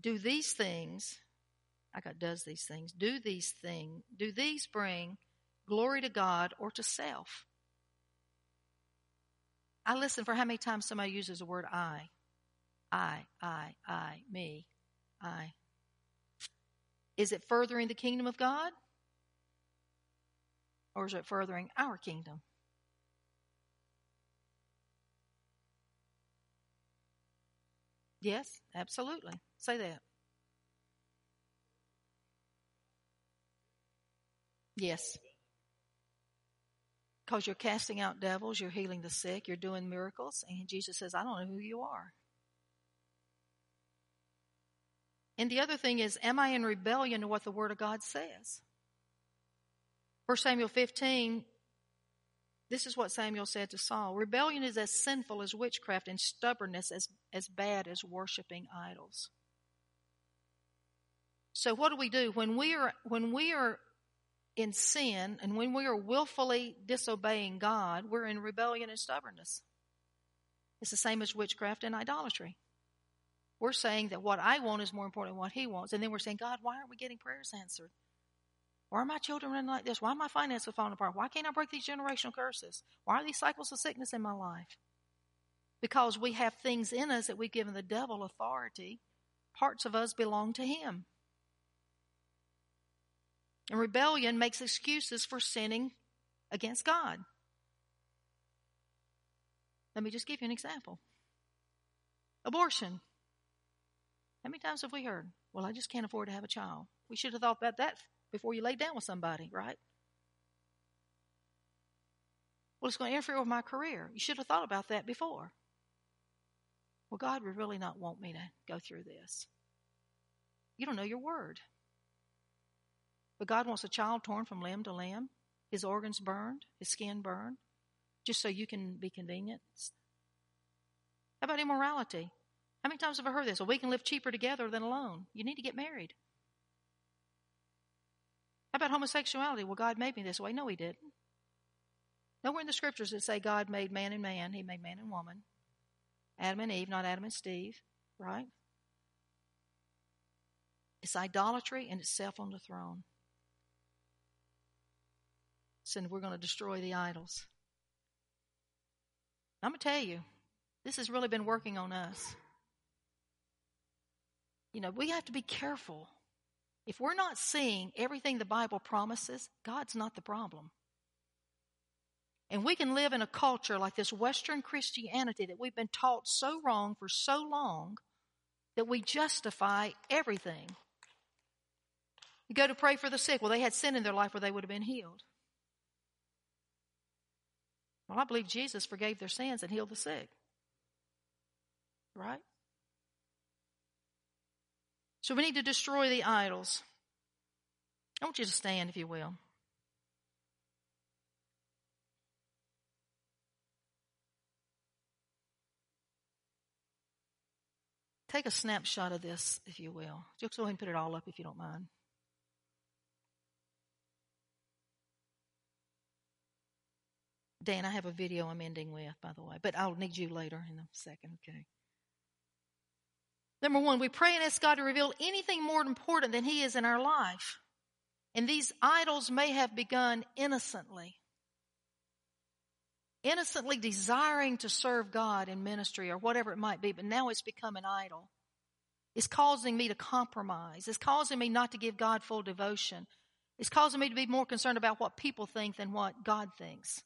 do these things, I got does these things, do these things, do these bring glory to God or to self? I listen for how many times somebody uses the word I. I, I, I, me, I. Is it furthering the kingdom of God? Or is it furthering our kingdom? Yes, absolutely. Say that. Yes. Because you're casting out devils, you're healing the sick, you're doing miracles, and Jesus says, I don't know who you are. And the other thing is, am I in rebellion to what the Word of God says? 1 Samuel 15, this is what Samuel said to Saul Rebellion is as sinful as witchcraft, and stubbornness as, as bad as worshiping idols. So what do we do when we are when we are in sin and when we are willfully disobeying God, we're in rebellion and stubbornness. It's the same as witchcraft and idolatry. We're saying that what I want is more important than what He wants, and then we're saying, God, why aren't we getting prayers answered? Why are my children running like this? Why are my finances falling apart? Why can't I break these generational curses? Why are these cycles of sickness in my life? Because we have things in us that we've given the devil authority. Parts of us belong to him. And rebellion makes excuses for sinning against God. Let me just give you an example abortion. How many times have we heard, well, I just can't afford to have a child? We should have thought about that before you laid down with somebody, right? Well, it's going to interfere with my career. You should have thought about that before. Well, God would really not want me to go through this. You don't know your word. But God wants a child torn from limb to limb, his organs burned, his skin burned, just so you can be convenienced. How about immorality? How many times have I heard this? Well, we can live cheaper together than alone. You need to get married. How about homosexuality? Well, God made me this way. No, He didn't. Nowhere in the scriptures that say God made man and man. He made man and woman. Adam and Eve, not Adam and Steve, right? It's idolatry and it's self on the throne and we're going to destroy the idols. I'm going to tell you, this has really been working on us. You know, we have to be careful. If we're not seeing everything the Bible promises, God's not the problem. And we can live in a culture like this Western Christianity that we've been taught so wrong for so long that we justify everything. You go to pray for the sick. Well, they had sin in their life where they would have been healed. Well, I believe Jesus forgave their sins and healed the sick. Right? So we need to destroy the idols. I want you to stand, if you will. Take a snapshot of this, if you will. Just go ahead and put it all up if you don't mind. Dan, I have a video I'm ending with, by the way, but I'll need you later in a second, okay? Number one, we pray and ask God to reveal anything more important than He is in our life. And these idols may have begun innocently. Innocently desiring to serve God in ministry or whatever it might be, but now it's become an idol. It's causing me to compromise. It's causing me not to give God full devotion. It's causing me to be more concerned about what people think than what God thinks.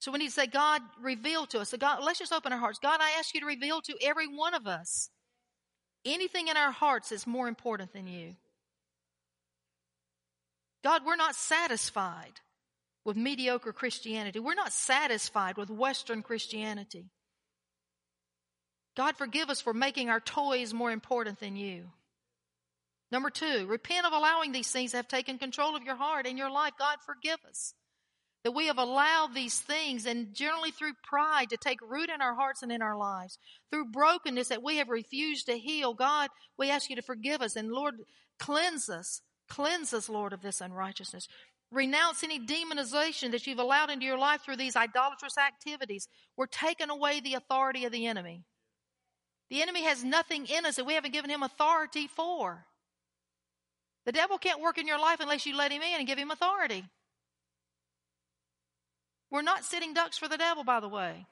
So we need to say, God, reveal to us. So God, let's just open our hearts. God, I ask you to reveal to every one of us anything in our hearts that's more important than you. God, we're not satisfied with mediocre Christianity. We're not satisfied with Western Christianity. God, forgive us for making our toys more important than you. Number two, repent of allowing these things to have taken control of your heart and your life. God, forgive us that we have allowed these things and generally through pride to take root in our hearts and in our lives. Through brokenness that we have refused to heal. God, we ask you to forgive us and Lord, cleanse us. Cleanse us, Lord, of this unrighteousness. Renounce any demonization that you've allowed into your life through these idolatrous activities. We're taking away the authority of the enemy. The enemy has nothing in us that we haven't given him authority for. The devil can't work in your life unless you let him in and give him authority. We're not sitting ducks for the devil, by the way.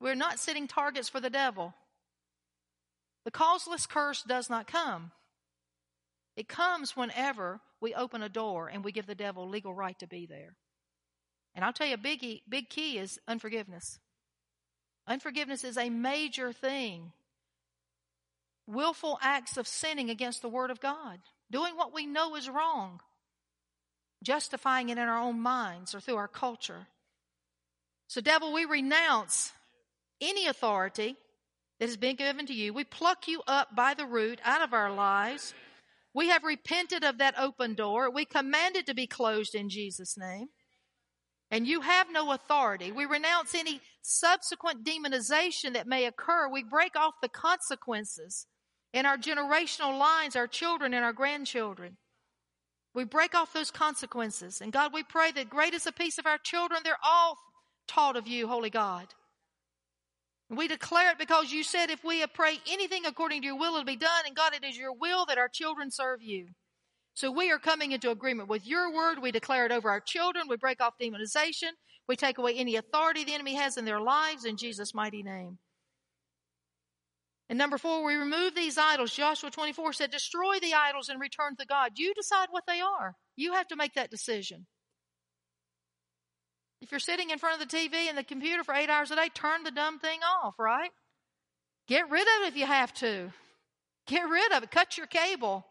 We're not sitting targets for the devil. The causeless curse does not come. It comes whenever we open a door and we give the devil legal right to be there. And I'll tell you, a big, big key is unforgiveness. Unforgiveness is a major thing. Willful acts of sinning against the Word of God, doing what we know is wrong justifying it in our own minds or through our culture. So, devil, we renounce any authority that has been given to you. We pluck you up by the root out of our lives. We have repented of that open door. We command it to be closed in Jesus' name. And you have no authority. We renounce any subsequent demonization that may occur. We break off the consequences in our generational lines, our children and our grandchildren. We break off those consequences. And God, we pray that great is the peace of our children. They're all taught of you, Holy God. We declare it because you said if we pray anything according to your will, it'll be done. And God, it is your will that our children serve you. So we are coming into agreement with your word. We declare it over our children. We break off demonization. We take away any authority the enemy has in their lives in Jesus' mighty name. And number four, we remove these idols. Joshua 24 said, destroy the idols and return to God. You decide what they are. You have to make that decision. If you're sitting in front of the TV and the computer for eight hours a day, turn the dumb thing off, right? Get rid of it if you have to. Get rid of it. Cut your cable.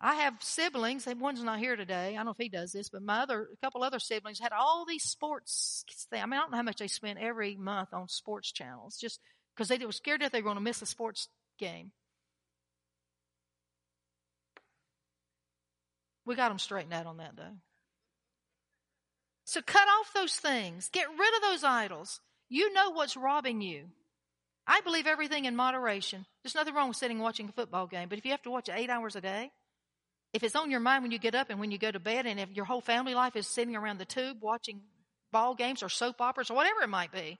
I have siblings. One's not here today. I don't know if he does this, but my other, a couple other siblings had all these sports. Things. I mean, I don't know how much they spent every month on sports channels, just because they were scared that they were going to miss a sports game. We got them straightened out on that, though. So cut off those things. Get rid of those idols. You know what's robbing you. I believe everything in moderation. There's nothing wrong with sitting watching a football game, but if you have to watch it eight hours a day, if it's on your mind when you get up and when you go to bed, and if your whole family life is sitting around the tube watching ball games or soap operas or whatever it might be,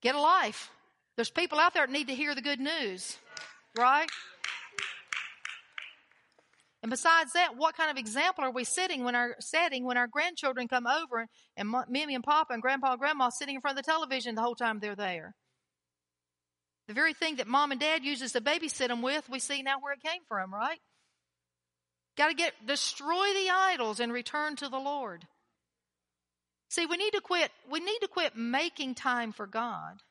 get a life. There's people out there that need to hear the good news, right? And besides that, what kind of example are we setting when our setting when our grandchildren come over and, and Mimi and Papa and Grandpa and Grandma sitting in front of the television the whole time they're there? The very thing that mom and dad uses to babysit them with, we see now where it came from, right? Got to get, destroy the idols and return to the Lord. See, we need to quit, we need to quit making time for God.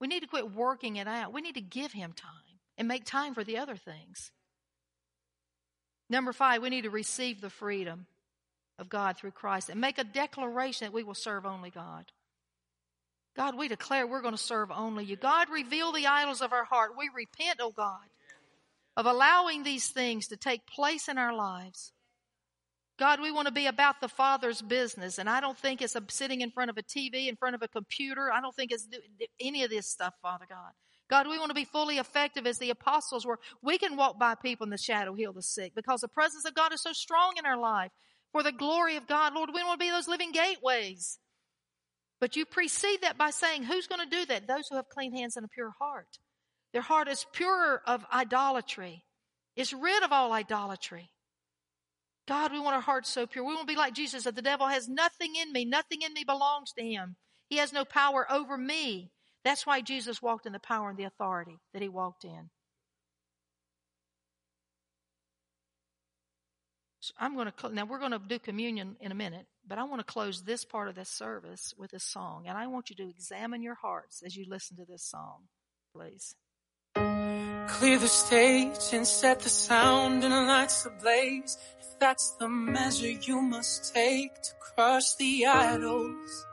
We need to quit working it out. We need to give Him time and make time for the other things. Number five, we need to receive the freedom of God through Christ and make a declaration that we will serve only God. God, we declare we're going to serve only you. God, reveal the idols of our heart. We repent, oh God of allowing these things to take place in our lives. God, we want to be about the Father's business. And I don't think it's sitting in front of a TV, in front of a computer. I don't think it's any of this stuff, Father God. God, we want to be fully effective as the apostles were. We can walk by people in the shadow, heal the sick because the presence of God is so strong in our life for the glory of God. Lord, we want to be those living gateways. But you precede that by saying, who's going to do that? Those who have clean hands and a pure heart. Their heart is pure of idolatry. It's rid of all idolatry. God, we want our hearts so pure. We want to be like Jesus that the devil has nothing in me. Nothing in me belongs to him. He has no power over me. That's why Jesus walked in the power and the authority that he walked in. So I'm going to, now we're going to do communion in a minute, but I want to close this part of this service with a song. And I want you to examine your hearts as you listen to this song, please. Clear the stage and set the sound and the lights ablaze. If that's the measure you must take to crush the idols.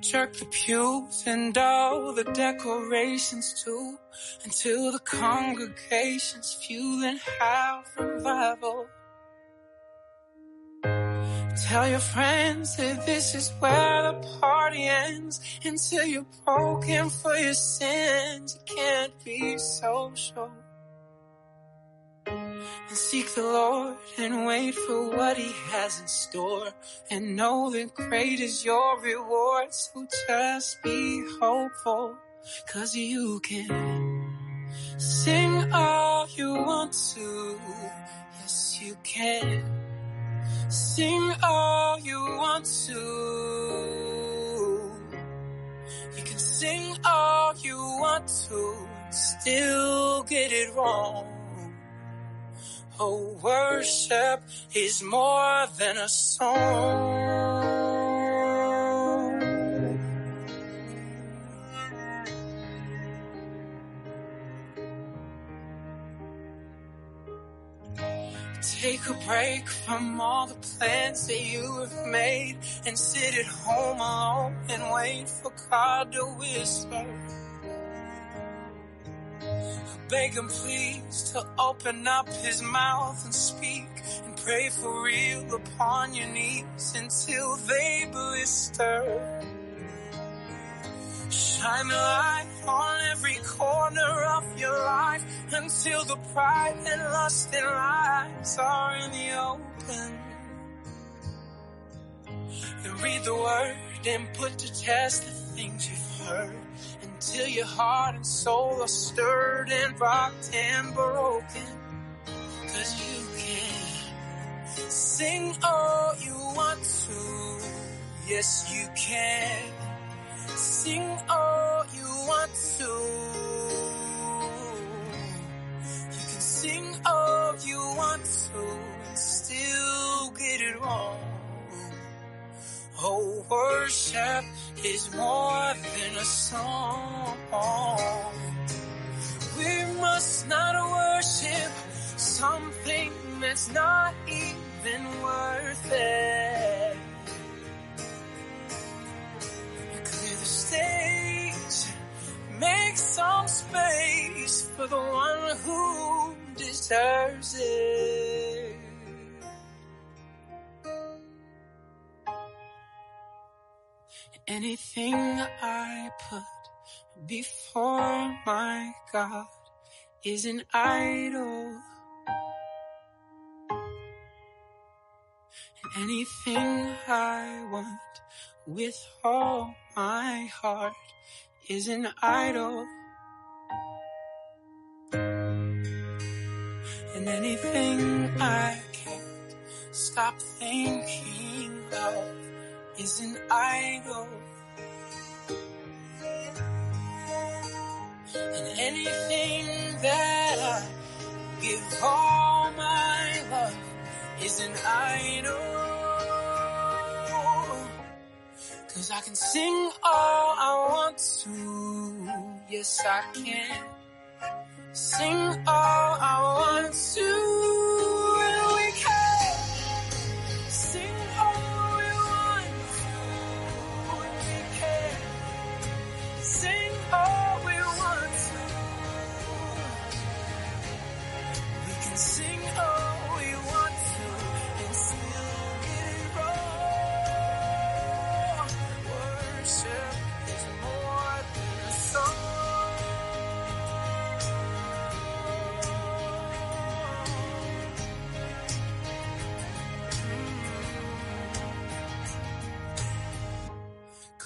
Jerk the pews and all the decorations too until the congregation's fueling half revival. Tell your friends that this is where the party ends until you're broken for your sins. You can't be social and seek the Lord and wait for what he has in store and know that great is your reward. So just be hopeful cause you can sing all you want to. Yes, you can sing all you want to. You can sing all you want to still get it wrong. Oh, worship is more than a song. Take a break from all the plans that you have made and sit at home alone and wait for God to whisper beg him please to open up his mouth and speak and pray for real upon your knees until they blister. Shine a light on every corner of your life until the pride and lust and lies are in the open. Then read the word and put to test the things you've heard until your heart and soul are stirred and rocked and broken. Cause you can sing all you want to. Yes, you can sing all you want to. You can sing all you want to and still get it wrong. Oh, worship is more than a song. We must not worship something that's not even worth it. Clear the stage, make some space for the one who deserves it. Anything I put before my God is an idol. Anything I want with all my heart is an idol. And anything I can't stop thinking of is an idol. And anything that I give all my love is an idol. Cause I can sing all I want to. Yes, I can. Sing all I want to.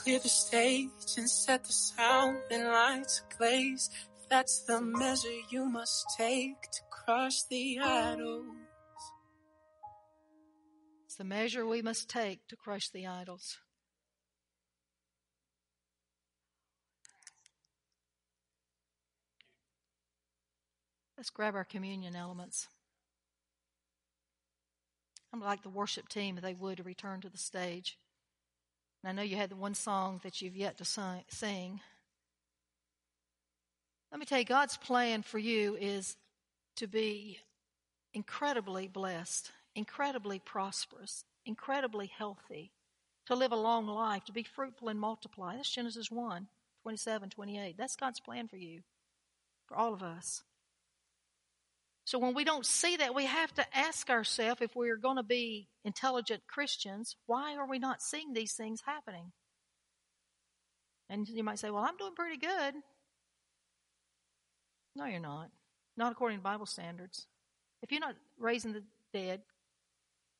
Clear the stage and set the sound and lights ablaze. That's the measure you must take to crush the idols. It's the measure we must take to crush the idols. Let's grab our communion elements. I'm like the worship team, if they would, to return to the stage. And I know you had the one song that you've yet to sing. Let me tell you, God's plan for you is to be incredibly blessed, incredibly prosperous, incredibly healthy, to live a long life, to be fruitful and multiply. That's Genesis 1 27, 28. That's God's plan for you, for all of us. So when we don't see that, we have to ask ourselves if we're going to be intelligent Christians, why are we not seeing these things happening? And you might say, well, I'm doing pretty good. No, you're not. Not according to Bible standards. If you're not raising the dead,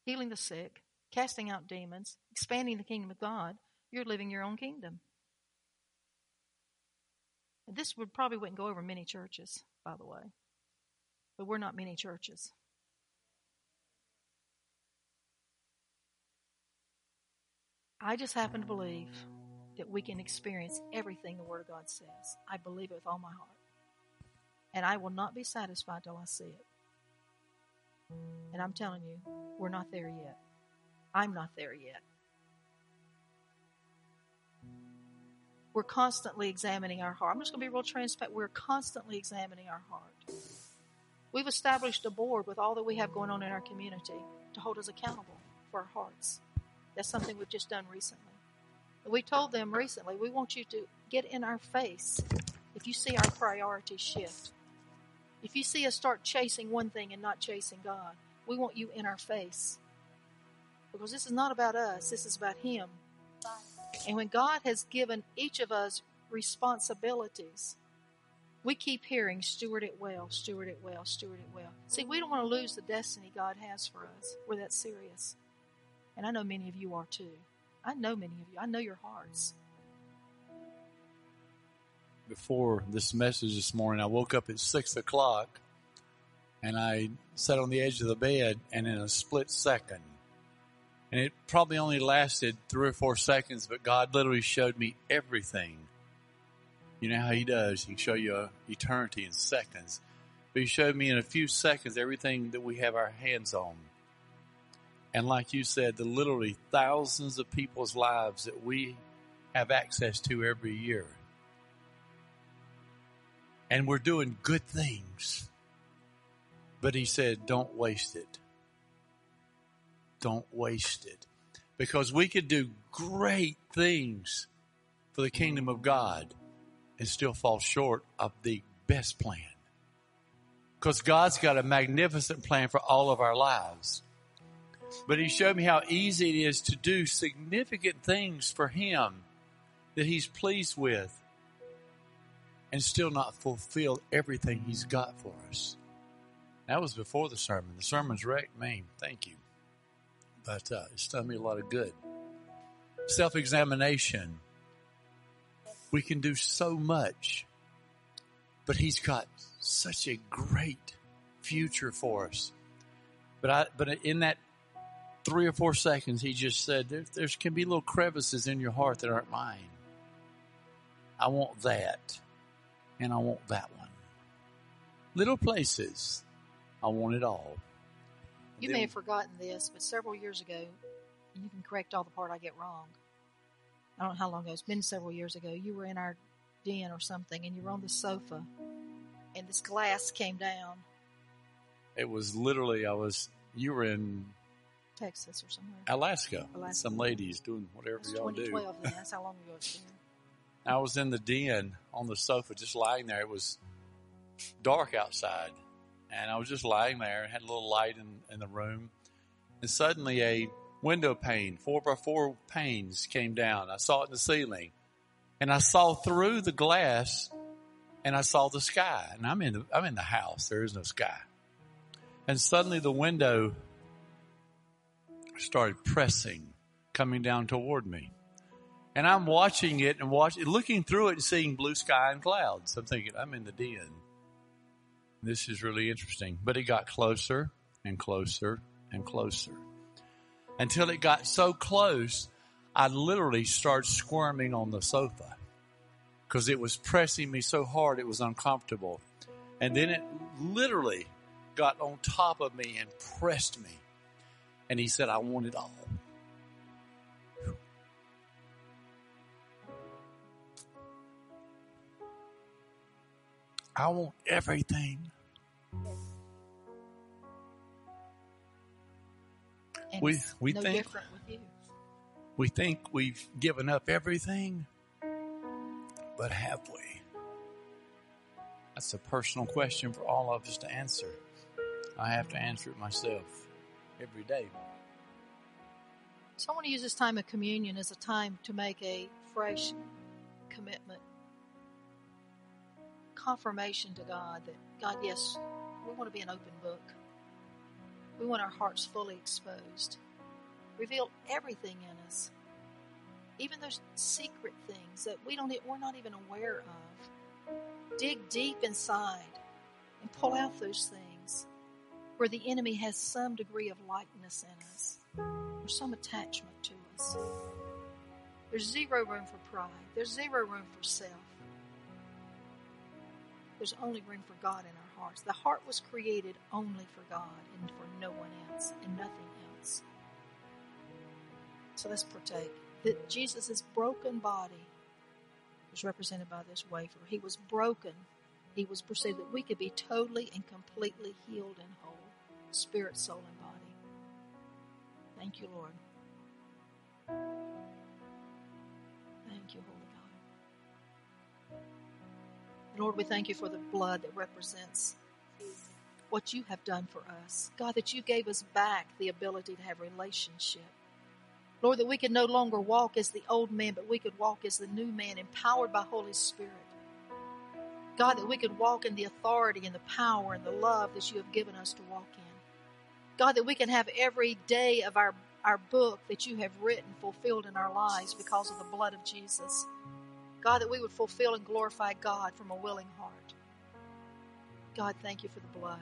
healing the sick, casting out demons, expanding the kingdom of God, you're living your own kingdom. This would probably wouldn't go over many churches, by the way. But we're not many churches. I just happen to believe that we can experience everything the Word of God says. I believe it with all my heart. And I will not be satisfied till I see it. And I'm telling you, we're not there yet. I'm not there yet. We're constantly examining our heart. I'm just going to be real transparent. We're constantly examining our heart. We've established a board with all that we have going on in our community to hold us accountable for our hearts. That's something we've just done recently. We told them recently, we want you to get in our face if you see our priorities shift. If you see us start chasing one thing and not chasing God, we want you in our face. Because this is not about us, this is about Him. And when God has given each of us responsibilities, we keep hearing, steward it well, steward it well, steward it well. See, we don't want to lose the destiny God has for us. We're that serious. And I know many of you are too. I know many of you. I know your hearts before this message this morning, I woke up at six o'clock and I sat on the edge of the bed and in a split second, and it probably only lasted three or four seconds, but God literally showed me everything. You know how He does? He can show you uh, eternity in seconds. But He showed me in a few seconds everything that we have our hands on. And like you said, the literally thousands of people's lives that we have access to every year and we're doing good things. But he said, don't waste it. Don't waste it. Because we could do great things for the kingdom of God and still fall short of the best plan. Because God's got a magnificent plan for all of our lives. But he showed me how easy it is to do significant things for him that he's pleased with and still not fulfill everything He's got for us. That was before the sermon. The sermon's wrecked me. Thank you. But uh, it's done me a lot of good. Self examination. We can do so much, but He's got such a great future for us. But I, but in that three or four seconds, He just said, there, there can be little crevices in your heart that aren't mine. I want that and I want that one. Little places, I want it all. You may have forgotten this, but several years ago, you can correct all the part I get wrong. I don't know how long ago, it's been several years ago. You were in our den or something, and you were on the sofa, and this glass came down. It was literally, I was, you were in Texas or somewhere. Alaska. Alaska. Some ladies doing whatever y'all do. 2012 then. That's how long ago it's been. I was in the den on the sofa, just lying there. It was dark outside, and I was just lying there. Had a little light in, in the room, and suddenly a window pane, four by four panes, came down. I saw it in the ceiling, and I saw through the glass, and I saw the sky. And I'm in the I'm in the house. There is no sky, and suddenly the window started pressing, coming down toward me. And I'm watching it and watching, looking through it and seeing blue sky and clouds. I'm thinking, I'm in the den. This is really interesting. But it got closer and closer and closer until it got so close, I literally started squirming on the sofa because it was pressing me so hard it was uncomfortable. And then it literally got on top of me and pressed me. And he said, I want it all. I want everything. And We- we no think- different with you. We think we've given up everything, but have we? That's a personal question for all of us to answer. I have to answer it myself every day. So I want to use this time of communion as a time to make a fresh commitment, confirmation to God that, God, yes, we want to be an open book. We want our hearts fully exposed. Reveal everything in us, even those secret things that we don't, we're not even aware of. Dig deep inside and pull out those things where the enemy has some degree of likeness in us or some attachment to us. There's zero room for pride. There's zero room for self. There's only room for God in our hearts. The heart was created only for God and for no one else and nothing else. So let's partake. That Jesus' broken body was represented by this wafer. He was broken. He was perceived that we could be totally and completely healed and whole, spirit, soul, and body. Thank you, Lord. Thank you, God. Lord, we thank you for the blood that represents what you have done for us. God, that you gave us back the ability to have relationship. Lord, that we could no longer walk as the old man, but we could walk as the new man, empowered by Holy Spirit. God, that we could walk in the authority and the power and the love that you have given us to walk in. God, that we can have every day of our, our book that you have written fulfilled in our lives because of the blood of Jesus. God, that we would fulfill and glorify God from a willing heart. God, thank you for the blood.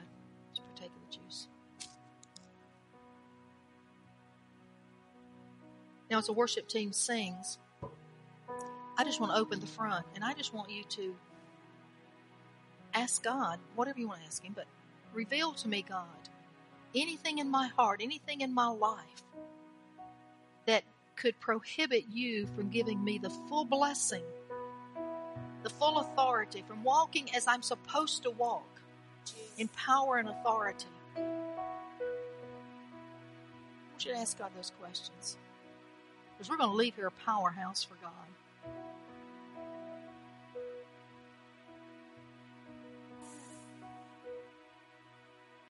Let's partake of the juice. Now, as the worship team sings, I just want to open the front and I just want you to ask God, whatever you want to ask Him, but reveal to me, God, anything in my heart, anything in my life that could prohibit you from giving me the full blessing, the full authority, from walking as I'm supposed to walk in power and authority. You to ask God those questions. Because we're going to leave here a powerhouse for God.